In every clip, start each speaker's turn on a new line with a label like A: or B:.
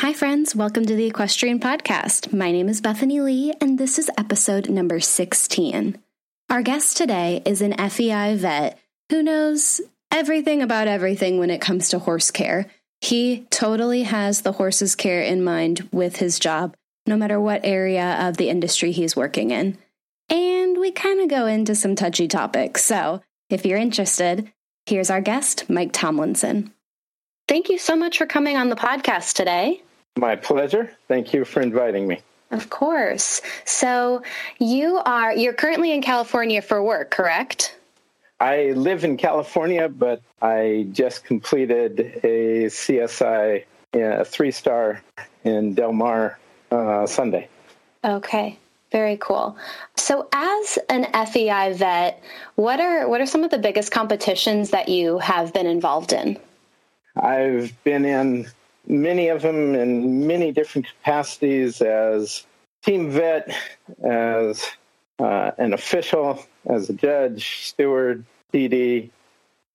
A: Hi, friends. Welcome to the Equestrian Podcast. My name is Bethany Lee, and this is episode number 16. Our guest today is an FEI vet who knows everything about everything when it comes to horse care. He totally has the horse's care in mind with his job, no matter what area of the industry he's working in. And we kind of go into some touchy topics. So if you're interested, here's our guest, Mike Tomlinson. Thank you so much for coming on the podcast today.
B: My pleasure. Thank you for inviting me.
A: Of course. So you are you're currently in California for work, correct?
B: I live in California, but I just completed a CSI yeah, three star in Del Mar uh, Sunday.
A: Okay. Very cool. So, as an FEI vet, what are what are some of the biggest competitions that you have been involved in?
B: I've been in many of them in many different capacities as team vet, as uh, an official, as a judge, steward, PD,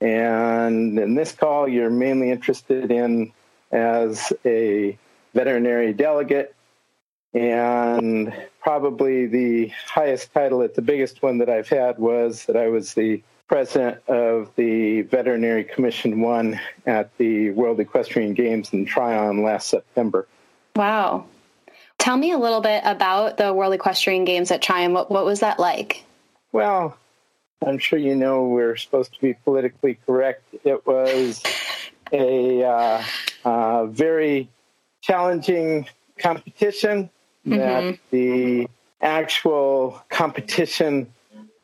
B: and in this call, you're mainly interested in as a veterinary delegate. And probably the highest title at the biggest one that I've had was that I was the president of the Veterinary Commission One at the World Equestrian Games in Tryon last September.
A: Wow. Tell me a little bit about the World Equestrian Games at Tryon. What, what was that like?
B: Well, I'm sure you know we're supposed to be politically correct. It was a uh, uh, very challenging competition that mm-hmm. the actual competition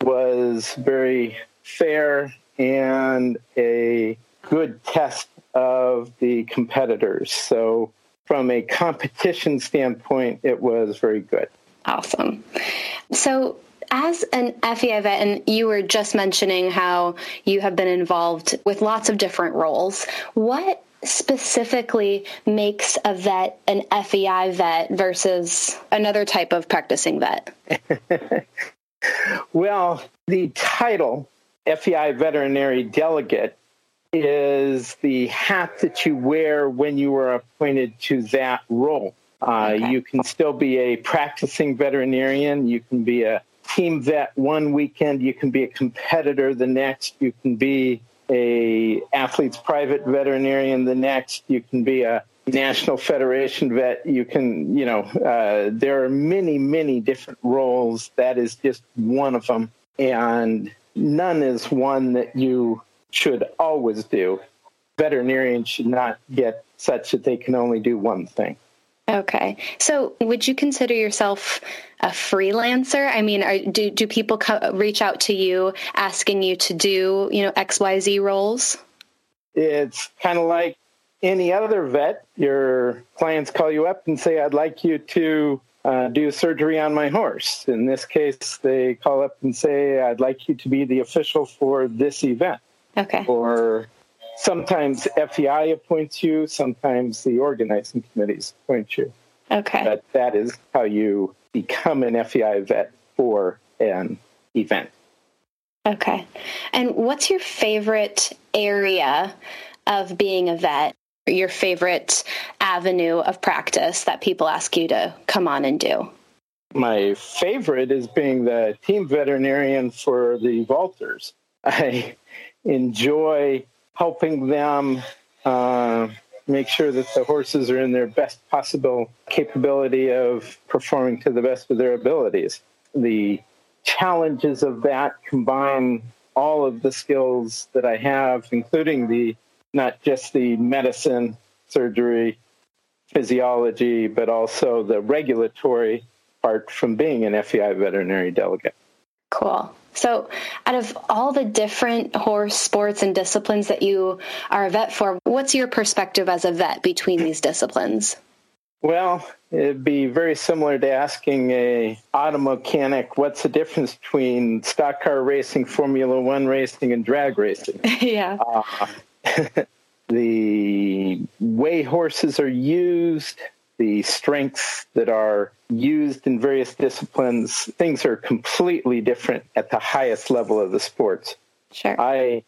B: was very fair and a good test of the competitors. So, from a competition standpoint, it was very good.
A: Awesome. So, as an FEI vet, and you were just mentioning how you have been involved with lots of different roles, what specifically makes a vet an FEI vet versus another type of practicing vet?
B: well, the title FEI veterinary delegate is the hat that you wear when you are appointed to that role. Uh, okay. You can still be a practicing veterinarian. You can be a team vet one weekend. You can be a competitor the next. You can be a athlete's private veterinarian the next. You can be a national federation vet. You can, you know, uh, there are many, many different roles. That is just one of them. And none is one that you should always do. Veterinarians should not get such that they can only do one thing.
A: Okay. So, would you consider yourself a freelancer? I mean, are, do do people co- reach out to you asking you to do, you know, XYZ roles?
B: It's kind of like any other vet. Your clients call you up and say, "I'd like you to uh, do surgery on my horse. In this case, they call up and say, I'd like you to be the official for this event.
A: Okay.
B: Or sometimes FEI appoints you, sometimes the organizing committees appoint you.
A: Okay.
B: But that is how you become an FEI vet for an event.
A: Okay. And what's your favorite area of being a vet? Your favorite avenue of practice that people ask you to come on and do?
B: My favorite is being the team veterinarian for the vaulters. I enjoy helping them uh, make sure that the horses are in their best possible capability of performing to the best of their abilities. The challenges of that combine all of the skills that I have, including the not just the medicine, surgery, physiology, but also the regulatory part from being an FEI veterinary delegate.
A: Cool. So, out of all the different horse sports and disciplines that you are a vet for, what's your perspective as a vet between these disciplines?
B: Well, it'd be very similar to asking a auto mechanic what's the difference between stock car racing, Formula One racing, and drag racing.
A: yeah. Uh,
B: the way horses are used, the strengths that are used in various disciplines, things are completely different at the highest level of the sports.
A: Sure.
B: I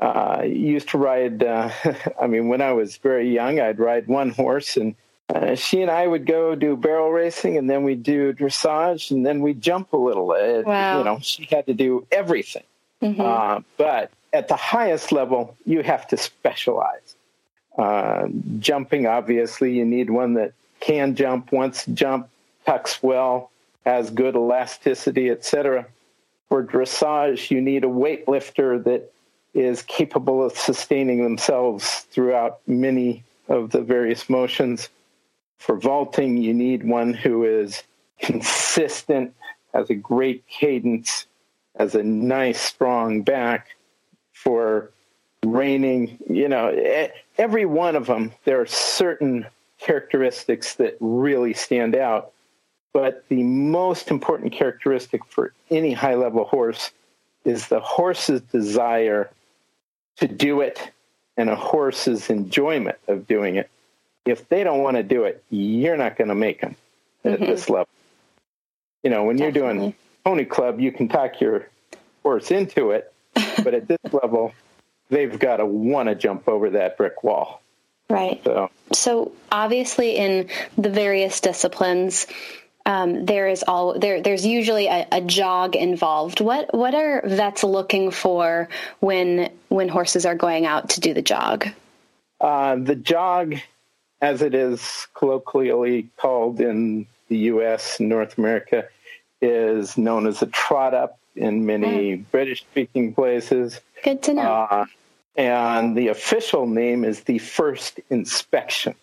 B: uh, used to ride, uh, I mean, when I was very young, I'd ride one horse, and uh, she and I would go do barrel racing, and then we'd do dressage, and then we'd jump a little.
A: wow.
B: You know, she had to do everything. Mm-hmm. Uh, but at the highest level, you have to specialize. Uh, jumping, obviously, you need one that can jump, wants to jump, tucks well, has good elasticity, etc. For dressage, you need a weightlifter that is capable of sustaining themselves throughout many of the various motions. For vaulting, you need one who is consistent, has a great cadence, has a nice, strong back. For reining, you know, every one of them, there are certain characteristics that really stand out. But the most important characteristic for any high level horse is the horse's desire to do it and a horse's enjoyment of doing it. If they don't want to do it, you're not going to make them mm-hmm. at this level. You know, when Definitely. you're doing pony club, you can talk your horse into it, but at this level, they've got to want to jump over that brick wall.
A: Right. So, so obviously, in the various disciplines, um, there is all there. There's usually a, a, jog involved. What what are vets looking for when when horses are going out to do the jog?
B: Uh, the jog, as it is colloquially called in the U.S. North America, is known as a trot up in many. British speaking places.
A: Good to know. Uh,
B: and the official name is the first inspection.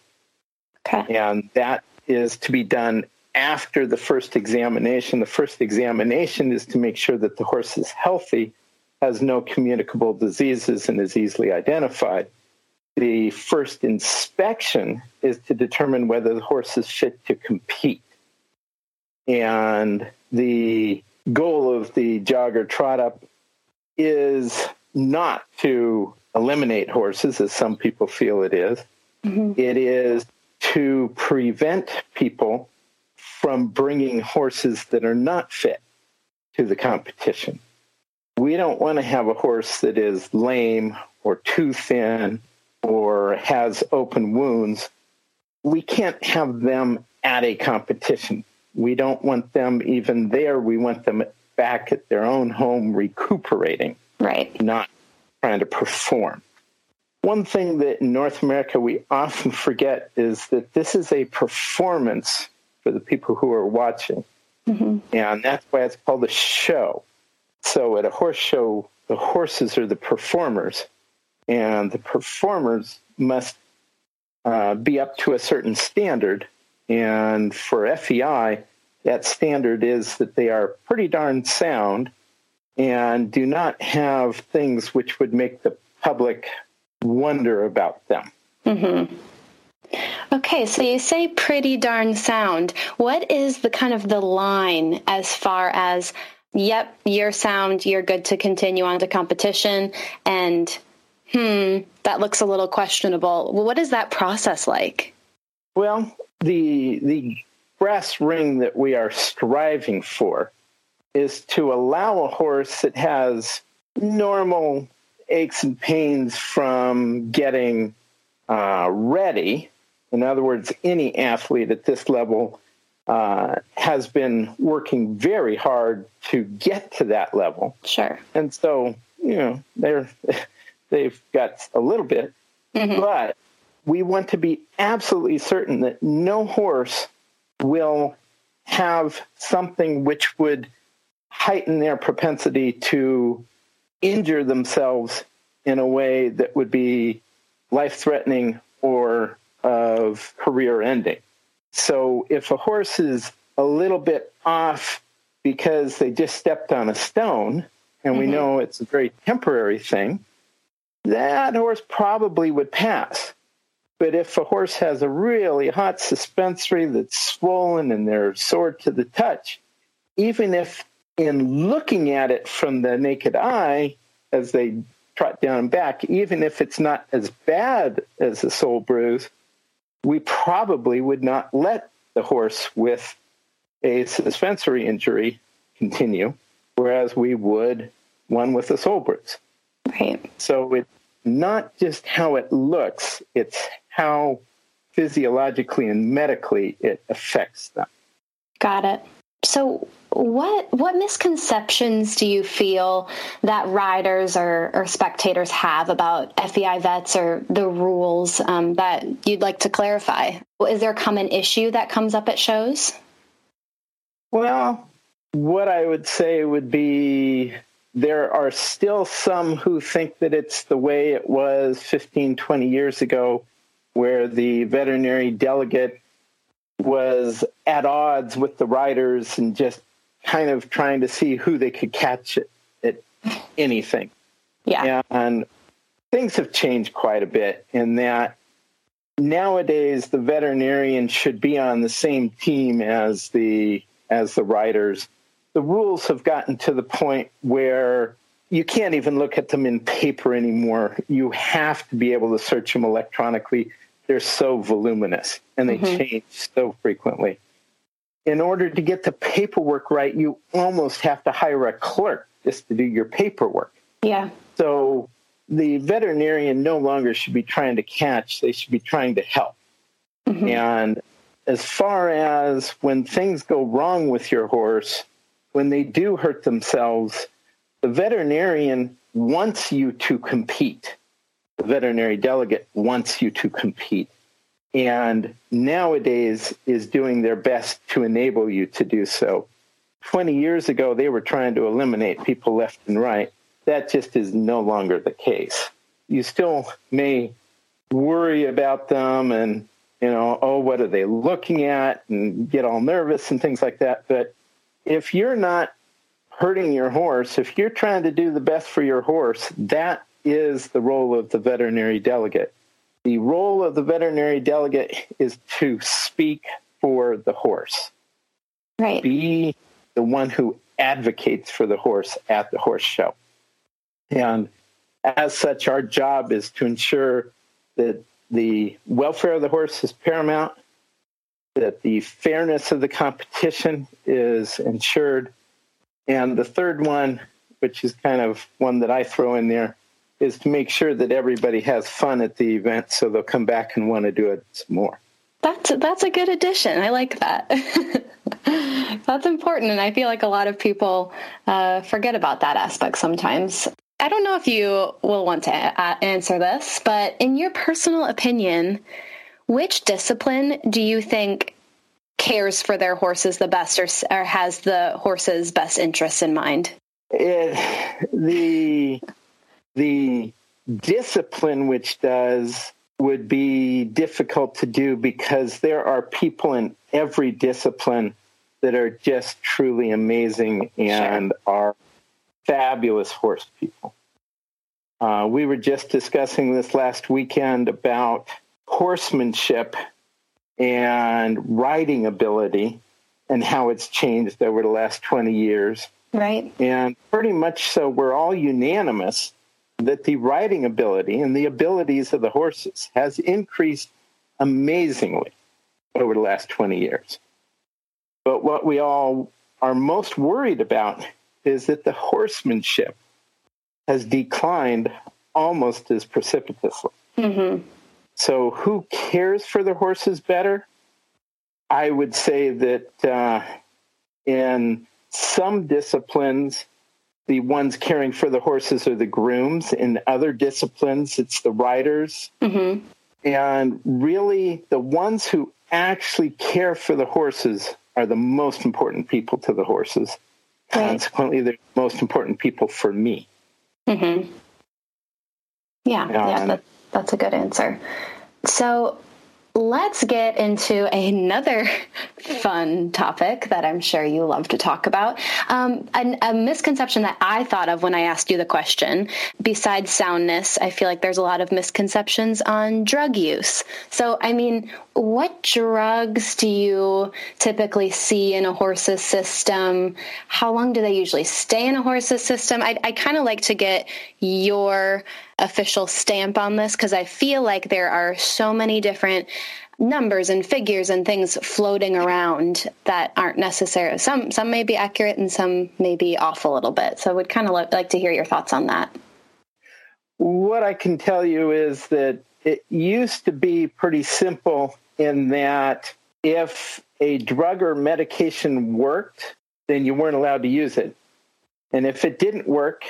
A: Okay.
B: And that is to be done after the first examination. The first examination is to make sure that the horse is healthy, has no communicable diseases, and is easily identified. The first inspection is to determine whether the horse is fit to compete. And the goal of the jogger trot up is not to eliminate horses, as some people feel it is. Mm-hmm. It is to prevent people from bringing horses that are not fit to the competition. We don't want to have a horse that is lame or too thin or has open wounds. We can't have them at a competition. We don't want them even there. We want them back at their own home recuperating.
A: Right.
B: Not trying to perform. One thing that in North America we often forget is that this is a performance for the people who are watching. Mm-hmm. And that's why it's called a show. So at a horse show, the horses are the performers, and the performers must uh, be up to a certain standard. And for FEI, that standard is that they are pretty darn sound and do not have things which would make the public wonder about them.
A: Mm-hmm. Okay, so you say pretty darn sound. What is the kind of the line as far as, yep, you're sound, you're good to continue on to competition, and hmm, that looks a little questionable. Well, what is that process like?
B: Well, the the brass ring that we are striving for is to allow a horse that has normal aches and pains from getting uh, ready. In other words, any athlete at this level uh, has been working very hard to get to that level.
A: Sure.
B: And so, you know, they're they've got a little bit, mm-hmm. but we want to be absolutely certain that no horse will have something which would heighten their propensity to injure themselves in a way that would be life threatening or of career ending. So if a horse is a little bit off because they just stepped on a stone, and mm-hmm. we know it's a very temporary thing, that horse probably would pass. But if a horse has a really hot suspensory that's swollen and they're sore to the touch, even if in looking at it from the naked eye as they trot down and back, even if it's not as bad as a sole bruise, we probably would not let the horse with a suspensory injury continue, whereas we would one with a sole bruise.
A: Right.
B: So it's not just how it looks, it's how physiologically and medically it affects them.
A: Got it. So what what misconceptions do you feel that riders or, or spectators have about FEI vets or the rules um, that you'd like to clarify? Is there a common issue that comes up at shows?
B: Well, what I would say would be there are still some who think that it's the way it was 15, 20 years ago, where the veterinary delegate was at odds with the riders and just kind of trying to see who they could catch at, at anything.
A: Yeah.
B: And things have changed quite a bit in that nowadays the veterinarian should be on the same team as the as the riders. The rules have gotten to the point where you can't even look at them in paper anymore. You have to be able to search them electronically. They're so voluminous and they mm-hmm. change so frequently in order to get the paperwork right, you almost have to hire a clerk just to do your paperwork.
A: Yeah.
B: So the veterinarian no longer should be trying to catch, they should be trying to help. Mm-hmm. And as far as when things go wrong with your horse, when they do hurt themselves, the veterinarian wants you to compete. The veterinary delegate wants you to compete and nowadays is doing their best to enable you to do so. 20 years ago, they were trying to eliminate people left and right. That just is no longer the case. You still may worry about them and, you know, oh, what are they looking at and get all nervous and things like that. But if you're not hurting your horse, if you're trying to do the best for your horse, that is the role of the veterinary delegate the role of the veterinary delegate is to speak for the horse.
A: Right.
B: Be the one who advocates for the horse at the horse show. And as such, our job is to ensure that the welfare of the horse is paramount, that the fairness of the competition is ensured. And the third one, which is kind of one that I throw in there, is to make sure that everybody has fun at the event so they'll come back and want to do it some more.
A: That's that's a good addition. I like that. that's important, and I feel like a lot of people uh, forget about that aspect sometimes. I don't know if you will want to a- answer this, but in your personal opinion, which discipline do you think cares for their horses the best, or, or has the horse's best interests in mind?
B: It, the the discipline which does would be difficult to do because there are people in every discipline that are just truly amazing and sure. are fabulous horse people. Uh, we were just discussing this last weekend about horsemanship and riding ability and how it's changed over the last 20 years.
A: Right.
B: And pretty much so, we're all unanimous that the riding ability and the abilities of the horses has increased amazingly over the last 20 years. But what we all are most worried about is that the horsemanship has declined almost as precipitously. Mm-hmm. So, who cares for the horses better? I would say that uh, in some disciplines, the ones caring for the horses are the grooms. In other disciplines, it's the riders. Mm-hmm. And really, the ones who actually care for the horses are the most important people to the horses. Right. Consequently, they're the most important people for me.
A: Mm-hmm. Yeah, yeah, that, that's a good answer. So let's get into another fun topic that I'm sure you love to talk about. Um, a, a, misconception that I thought of when I asked you the question, besides soundness, I feel like there's a lot of misconceptions on drug use. So, I mean, what drugs do you typically see in a horse's system? How long do they usually stay in a horse's system? I, I kind of like to get your official stamp on this because I feel like there are so many different numbers and figures and things floating around that aren't necessary. Some some may be accurate and some may be off a little bit. So I would kind of like to hear your thoughts on that.
B: What I can tell you is that it used to be pretty simple in that if a drug or medication worked, then you weren't allowed to use it. And if it didn't work,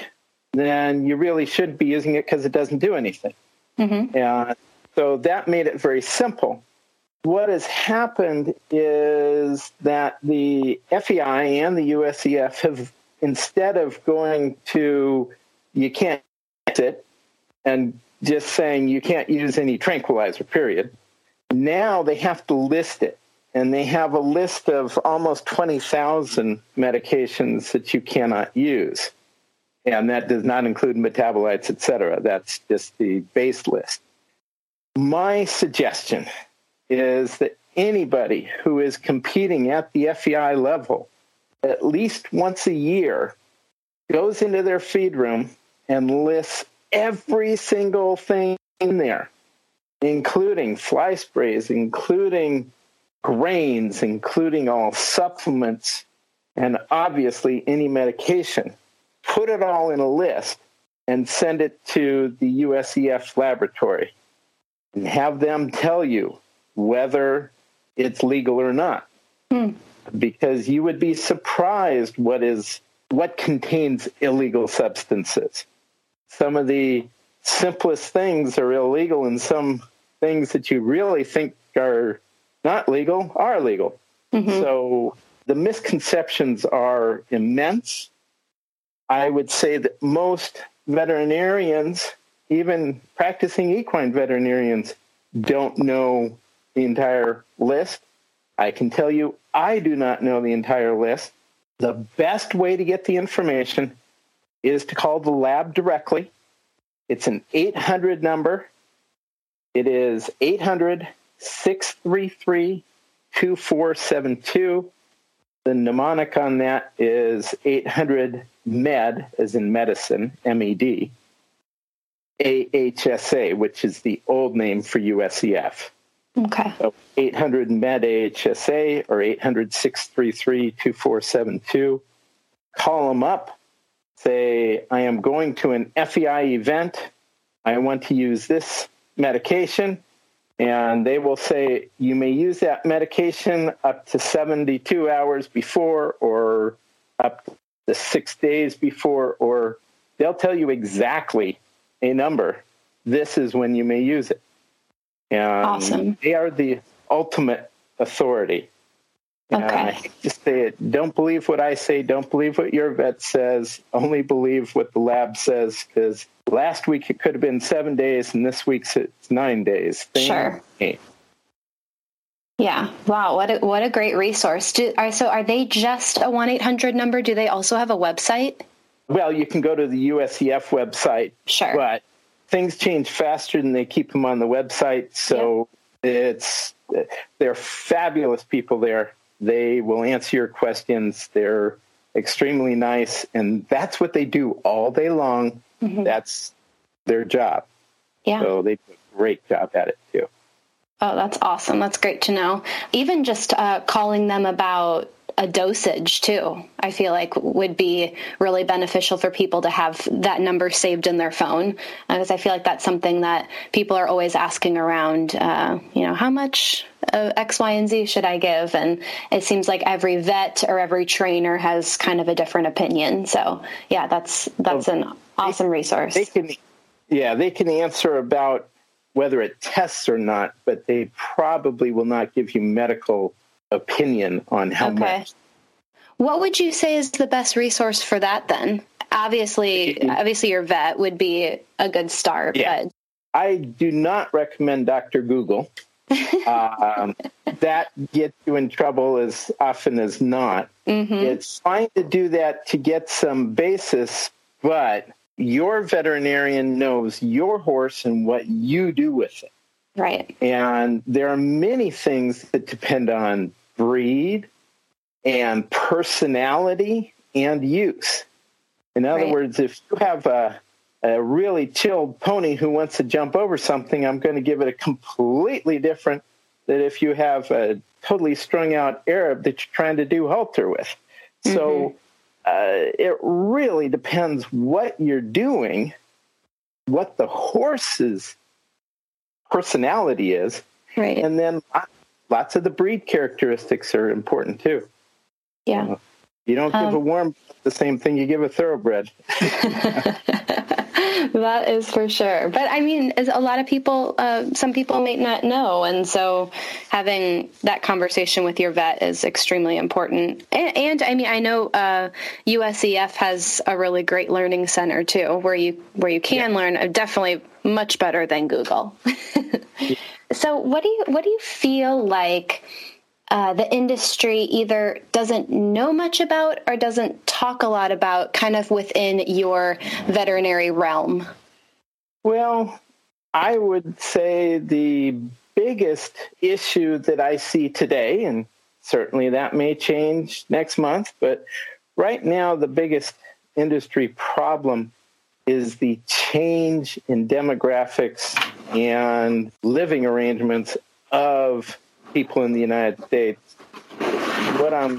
B: then you really should be using it because it doesn't do anything. Mm-hmm. Uh, so that made it very simple. What has happened is that the FEI and the USEF have, instead of going to you can't use it and just saying you can't use any tranquilizer, period, now they have to list it. And they have a list of almost 20,000 medications that you cannot use and that does not include metabolites, et cetera. That's just the base list. My suggestion is that anybody who is competing at the FEI level, at least once a year, goes into their feed room and lists every single thing in there, including fly sprays, including grains, including all supplements, and obviously any medication put it all in a list and send it to the USEF laboratory and have them tell you whether it's legal or not. Hmm. Because you would be surprised what is what contains illegal substances. Some of the simplest things are illegal and some things that you really think are not legal are legal. Mm-hmm. So the misconceptions are immense I would say that most veterinarians, even practicing equine veterinarians, don't know the entire list. I can tell you, I do not know the entire list. The best way to get the information is to call the lab directly. It's an 800 number. It is 800 633 2472. The mnemonic on that is 800 MED, as in medicine, MED, AHSA, which is the old name for USEF.
A: Okay.
B: So 800 MED AHSA or 800 633 2472. Call them up. Say, I am going to an FEI event. I want to use this medication and they will say you may use that medication up to 72 hours before or up to six days before, or they'll tell you exactly a number. This is when you may use it. And
A: awesome.
B: They are the ultimate authority.
A: Okay. I
B: hate to say it. Don't believe what I say. Don't believe what your vet says. Only believe what the lab says because last week it could have been seven days and this week's it's nine days.
A: sure. Yeah. Wow. What a, what a great resource. Do, are, so are they just a 1 800 number? Do they also have a website?
B: Well, you can go to the USEF website.
A: Sure.
B: But things change faster than they keep them on the website. So yep. it's, they're fabulous people there. They will answer your questions. They're extremely nice. And that's what they do all day long. Mm-hmm. That's their job.
A: Yeah.
B: So they do a great job at it too.
A: Oh, that's awesome. That's great to know. Even just uh, calling them about a dosage too, I feel like would be really beneficial for people to have that number saved in their phone. Because I feel like that's something that people are always asking around, uh, you know, how much uh, X, Y, and Z should I give? And it seems like every vet or every trainer has kind of a different opinion. So yeah, that's, that's an awesome resource.
B: They can, yeah, they can answer about whether it tests or not, but they probably will not give you medical opinion on how okay. much.
A: What would you say is the best resource for that then? Obviously, obviously your vet would be a good start. Yeah. But...
B: I do not recommend Dr. Google um, that gets you in trouble as often as not. Mm-hmm. It's fine to do that to get some basis, but your veterinarian knows your horse and what you do with it.
A: Right.
B: And there are many things that depend on breed and personality and use. In other right. words, if you have a, a really chilled pony who wants to jump over something, I'm going to give it a completely different than if you have a totally strung out Arab that you're trying to do halter with. Mm-hmm. So uh, it really depends what you're doing, what the horse's personality is,
A: right.
B: and then lots of the breed characteristics are important too.
A: Yeah.
B: You don't give um, a warm the same thing you give a thoroughbred.
A: that is for sure. But I mean, as a lot of people, uh, some people may not know, and so having that conversation with your vet is extremely important. And, and I mean, I know uh, USEF has a really great learning center too, where you where you can yeah. learn. Uh, definitely much better than Google. So, what do you what do you feel like? Uh, the industry either doesn't know much about or doesn't talk a lot about, kind of within your veterinary realm?
B: Well, I would say the biggest issue that I see today, and certainly that may change next month, but right now the biggest industry problem is the change in demographics and living arrangements of people in the United States. What I'm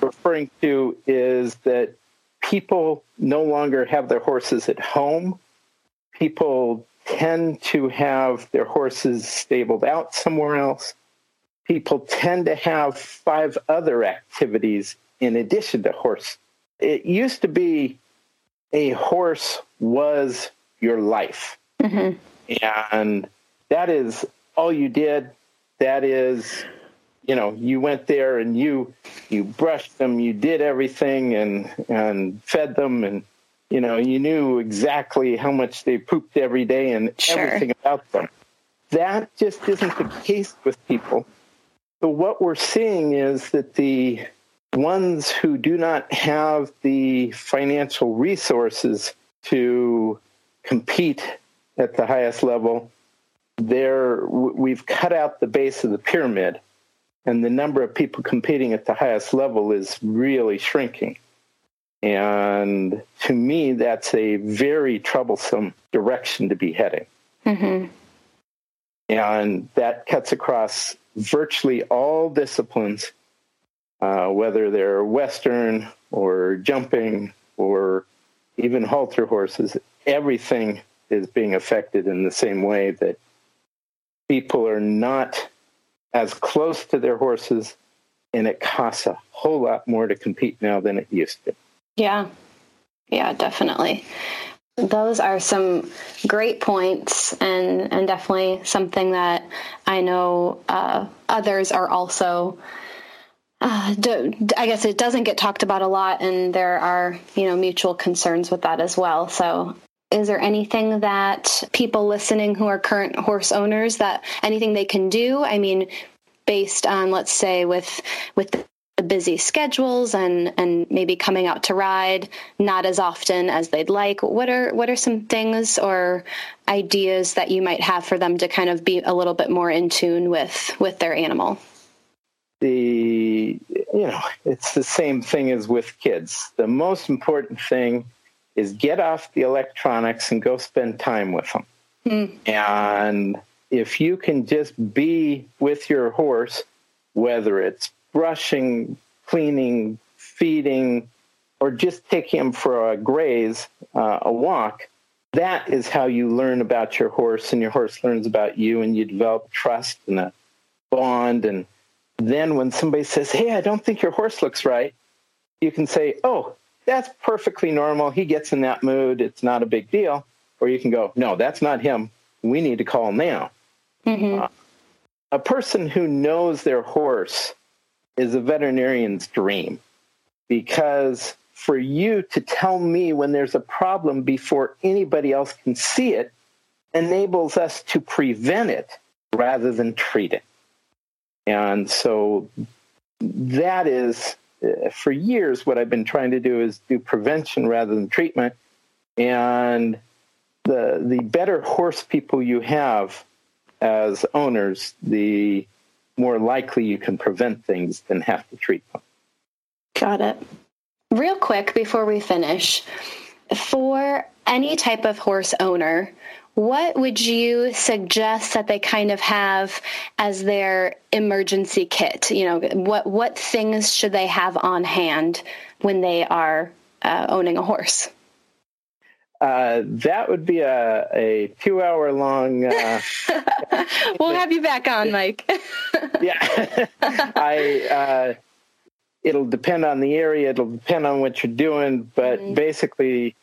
B: referring to is that people no longer have their horses at home. People tend to have their horses stabled out somewhere else. People tend to have five other activities in addition to horse. It used to be a horse was your life. Mm-hmm. And that is all you did that is you know you went there and you you brushed them you did everything and and fed them and you know you knew exactly how much they pooped every day and sure. everything about them that just isn't the case with people so what we're seeing is that the ones who do not have the financial resources to compete at the highest level there we've cut out the base of the pyramid and the number of people competing at the highest level is really shrinking. And to me that's a very troublesome direction to be heading. Mm-hmm. and that cuts across virtually all disciplines uh, whether they're western or jumping or even halter horses. Everything is being affected in the same way that people are not as close to their horses, and it costs a whole lot more to compete now than it used to.
A: Yeah, yeah, definitely. Those are some great points, and and definitely something that I know uh, others are also. Uh, do, I guess it doesn't get talked about a lot, and there are you know mutual concerns with that as well. So is there anything that people listening who are current horse owners that anything they can do? I mean, based on let's say with with the busy schedules and and maybe coming out to ride not as often as they'd like what are what are some things or ideas that you might have for them to kind of be a little bit more in tune with with their animal
B: the you know it's the same thing as with kids the most important thing is get off the electronics and go spend time with them. Mm. And if you can just be with your horse, whether it's brushing, cleaning, feeding, or just take him for a graze, uh, a walk, that is how you learn about your horse and your horse learns about you and you develop trust and a bond. And then when somebody says, Hey, I don't think your horse looks right, you can say, Oh, that's perfectly normal. He gets in that mood. It's not a big deal. Or you can go, no, that's not him. We need to call now. Mm-hmm. Uh, a person who knows their horse is a veterinarian's dream because for you to tell me when there's a problem before anybody else can see it enables us to prevent it rather than treat it. And so that is, Uh, for years, what I've been trying to do is do prevention rather than treatment. And the the better horse people you have as owners, the more likely you can prevent things than have to treat them.
A: Got it. Real quick before we finish, for any type of horse owner, what would you suggest that they kind of have as their emergency kit? You know, what what things should they have on hand when they are uh, owning a horse?
B: Uh, that would be a, a two hour long. Uh,
A: we'll have you back on, Mike.
B: yeah, I. Uh, it'll depend on the area. It'll depend on what you're doing, but mm-hmm. basically,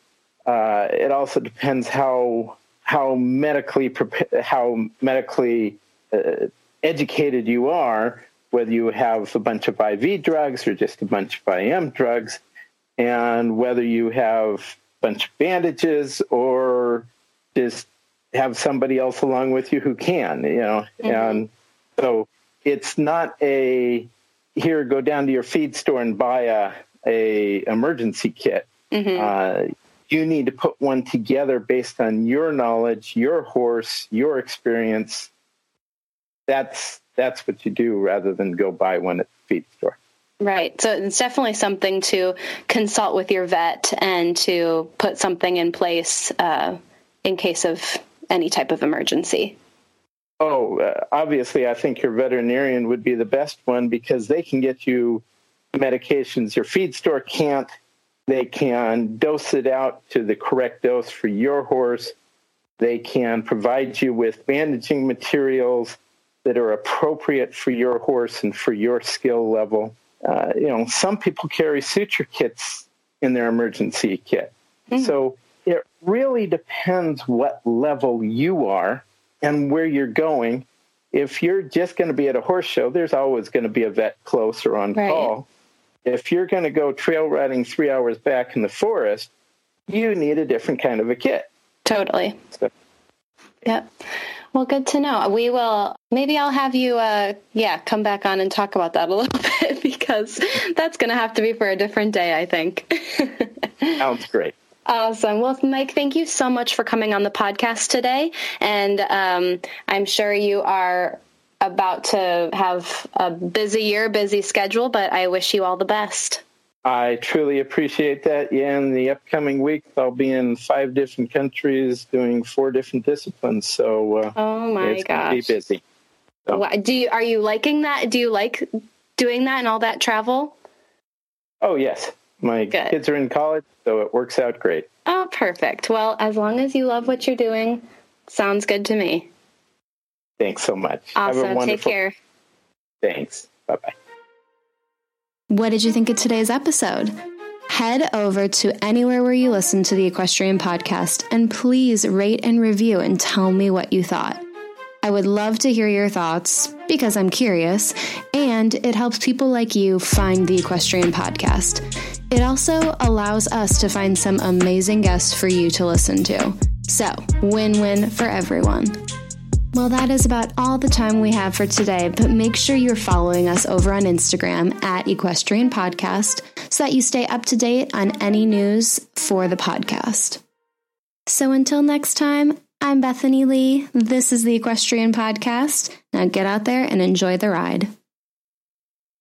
B: uh, it also depends how how medically how medically uh, educated you are. Whether you have a bunch of IV drugs or just a bunch of IM drugs, and whether you have a bunch of bandages or just have somebody else along with you who can, you know. Mm-hmm. And so it's not a here go down to your feed store and buy a a emergency kit. Mm-hmm. Uh, you need to put one together based on your knowledge, your horse, your experience. That's that's what you do rather than go buy one at the feed store.
A: Right. So it's definitely something to consult with your vet and to put something in place uh, in case of any type of emergency.
B: Oh, uh, obviously, I think your veterinarian would be the best one because they can get you medications your feed store can't. They can dose it out to the correct dose for your horse. They can provide you with bandaging materials that are appropriate for your horse and for your skill level uh, you know, some people carry suture kits in their emergency kit. Mm-hmm. So it really depends what level you are and where you're going. If you're just going to be at a horse show, there's always going to be a vet close or on right. call. If you're going to go trail riding three hours back in the forest, you need a different kind of a kit.
A: Totally. So. Yep. Well, good to know. We will, maybe I'll have you, uh, yeah, come back on and talk about that a little bit because that's going to have to be for a different day, I think.
B: Sounds great.
A: Awesome. Well, Mike, thank you so much for coming on the podcast today. And um, I'm sure you are about to have a busy year, busy schedule, but I wish you all the best.
B: I truly appreciate that. Yeah, in the upcoming week, I'll be in five different countries doing four different disciplines. So,
A: uh, oh my
B: it's
A: gosh,
B: be busy.
A: So. Do you are you liking that? Do you like doing that and all that travel?
B: Oh yes, my Good. kids are in college, so it works out great.
A: Oh, perfect. Well, as long as you love what you're doing, sounds good to me.
B: Thanks so much.
A: Awesome. Take care.
B: Thanks. Bye bye.
A: What did you think of today's episode? Head over to anywhere where you listen to the Equestrian Podcast and please rate and review and tell me what you thought. I would love to hear your thoughts because I'm curious, and it helps people like you find the Equestrian Podcast. It also allows us to find some amazing guests for you to listen to. So, win win for everyone. Well, that is about all the time we have for today, but make sure you're following us over on Instagram at Equestrian Podcast so that you stay up to date on any news for the podcast. So until next time, I'm Bethany Lee. This is the Equestrian Podcast. Now get out there and enjoy the ride.